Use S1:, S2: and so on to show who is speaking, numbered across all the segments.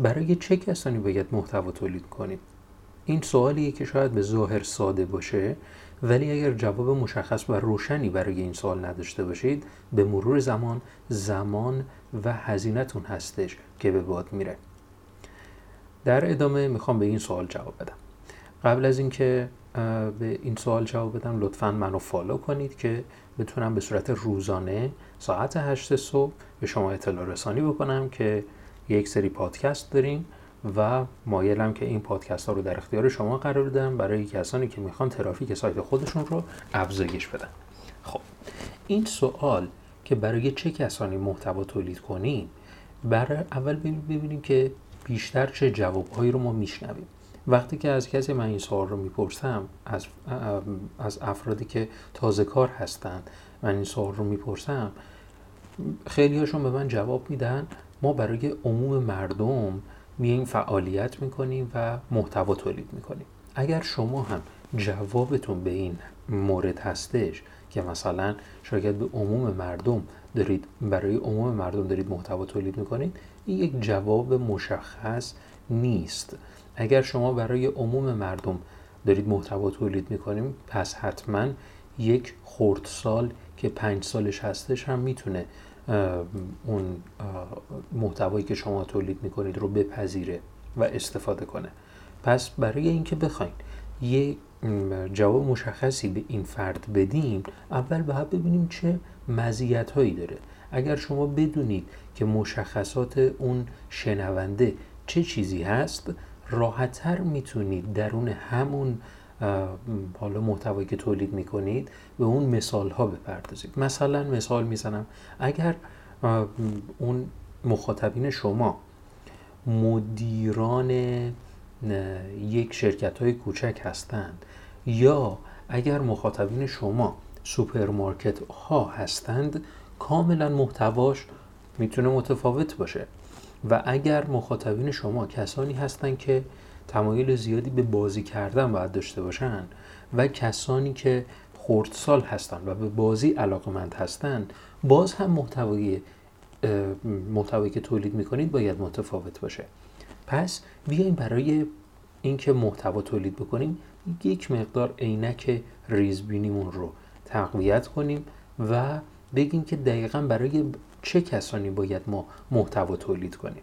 S1: برای چه کسانی باید محتوا تولید کنیم؟ این سوالیه که شاید به ظاهر ساده باشه ولی اگر جواب مشخص و روشنی برای این سوال نداشته باشید به مرور زمان زمان و هزینهتون هستش که به باد میره. در ادامه می‌خوام به این سوال جواب بدم. قبل از اینکه به این سوال جواب بدم لطفا منو فالو کنید که بتونم به صورت روزانه ساعت 8 صبح به شما اطلاع رسانی بکنم که یک سری پادکست داریم و مایلم که این پادکست ها رو در اختیار شما قرار بدم برای کسانی که می‌خوان ترافیک سایت خودشون رو افزایش بدن. خب این سوال که برای چه کسانی محتوا تولید کنیم؟ برای اول ببینیم که بیشتر چه جوابهایی رو ما میشنویم. وقتی که از کسی من این سوال رو می‌پرسم از, از افرادی که تازه کار هستند من این سوال رو می‌پرسم خیلی هاشون به من جواب میدن ما برای عموم مردم میایم فعالیت می‌کنیم و محتوا تولید می‌کنیم. اگر شما هم جوابتون به این مورد هستش که مثلا شاید به عموم مردم دارید برای عموم مردم دارید محتوا تولید می‌کنید این یک جواب مشخص نیست. اگر شما برای عموم مردم دارید محتوا تولید می‌کنیم پس حتما یک خردسال که پنج سالش هستش هم می‌تونه اون محتوایی که شما تولید می‌کنید رو بپذیره و استفاده کنه. پس برای اینکه بخواین یه جواب مشخصی به این فرد بدیم اول باید ببینیم چه مزیت هایی داره. اگر شما بدونید که مشخصات اون شنونده چه چیزی هست راحتتر می‌تونید درون همون حالا محتوایی که تولید می‌کنید به اون مثال ها بپردازید. مثلا مثال می‌زنم. اگر اون مخاطبین شما مدیران یک شرکت های کوچک هستند یا اگر مخاطبین شما سوپرمارکت ها هستند کاملا محتواش می‌تونه متفاوت باشه. و اگر مخاطبین شما کسانی هستند که تمایل زیادی به بازی کردن باید داشته باشن و کسانی که خردسال هستند و به بازی علاقمند هستند باز هم محتوای محتوایی که تولید می‌کنید باید متفاوت باشه. پس بیایم برای اینکه محتوا تولید بکنیم یک مقدار عینک ریزبینیمون رو تقویت کنیم و بگیم که دقیقا برای چه کسانی باید ما محتوا تولید کنیم.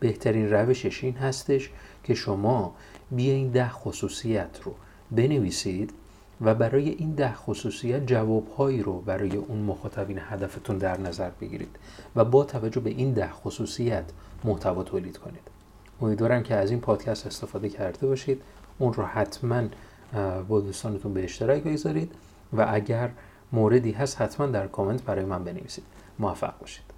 S1: بهترین روشش این هستش که شما بیاین ده خصوصیت رو بنویسید و برای این ده خصوصیت جوابهایی رو برای اون مخاطبین هدفتون در نظر بگیرید و با توجه به این ده خصوصیت محتوا تولید کنید. امیدوارم که از این پادکست استفاده کرده باشید. اون رو حتما با دوستانتون به اشتراک بگذارید و اگر موردی هست حتما در کامنت برای من بنویسید. موفق باشید.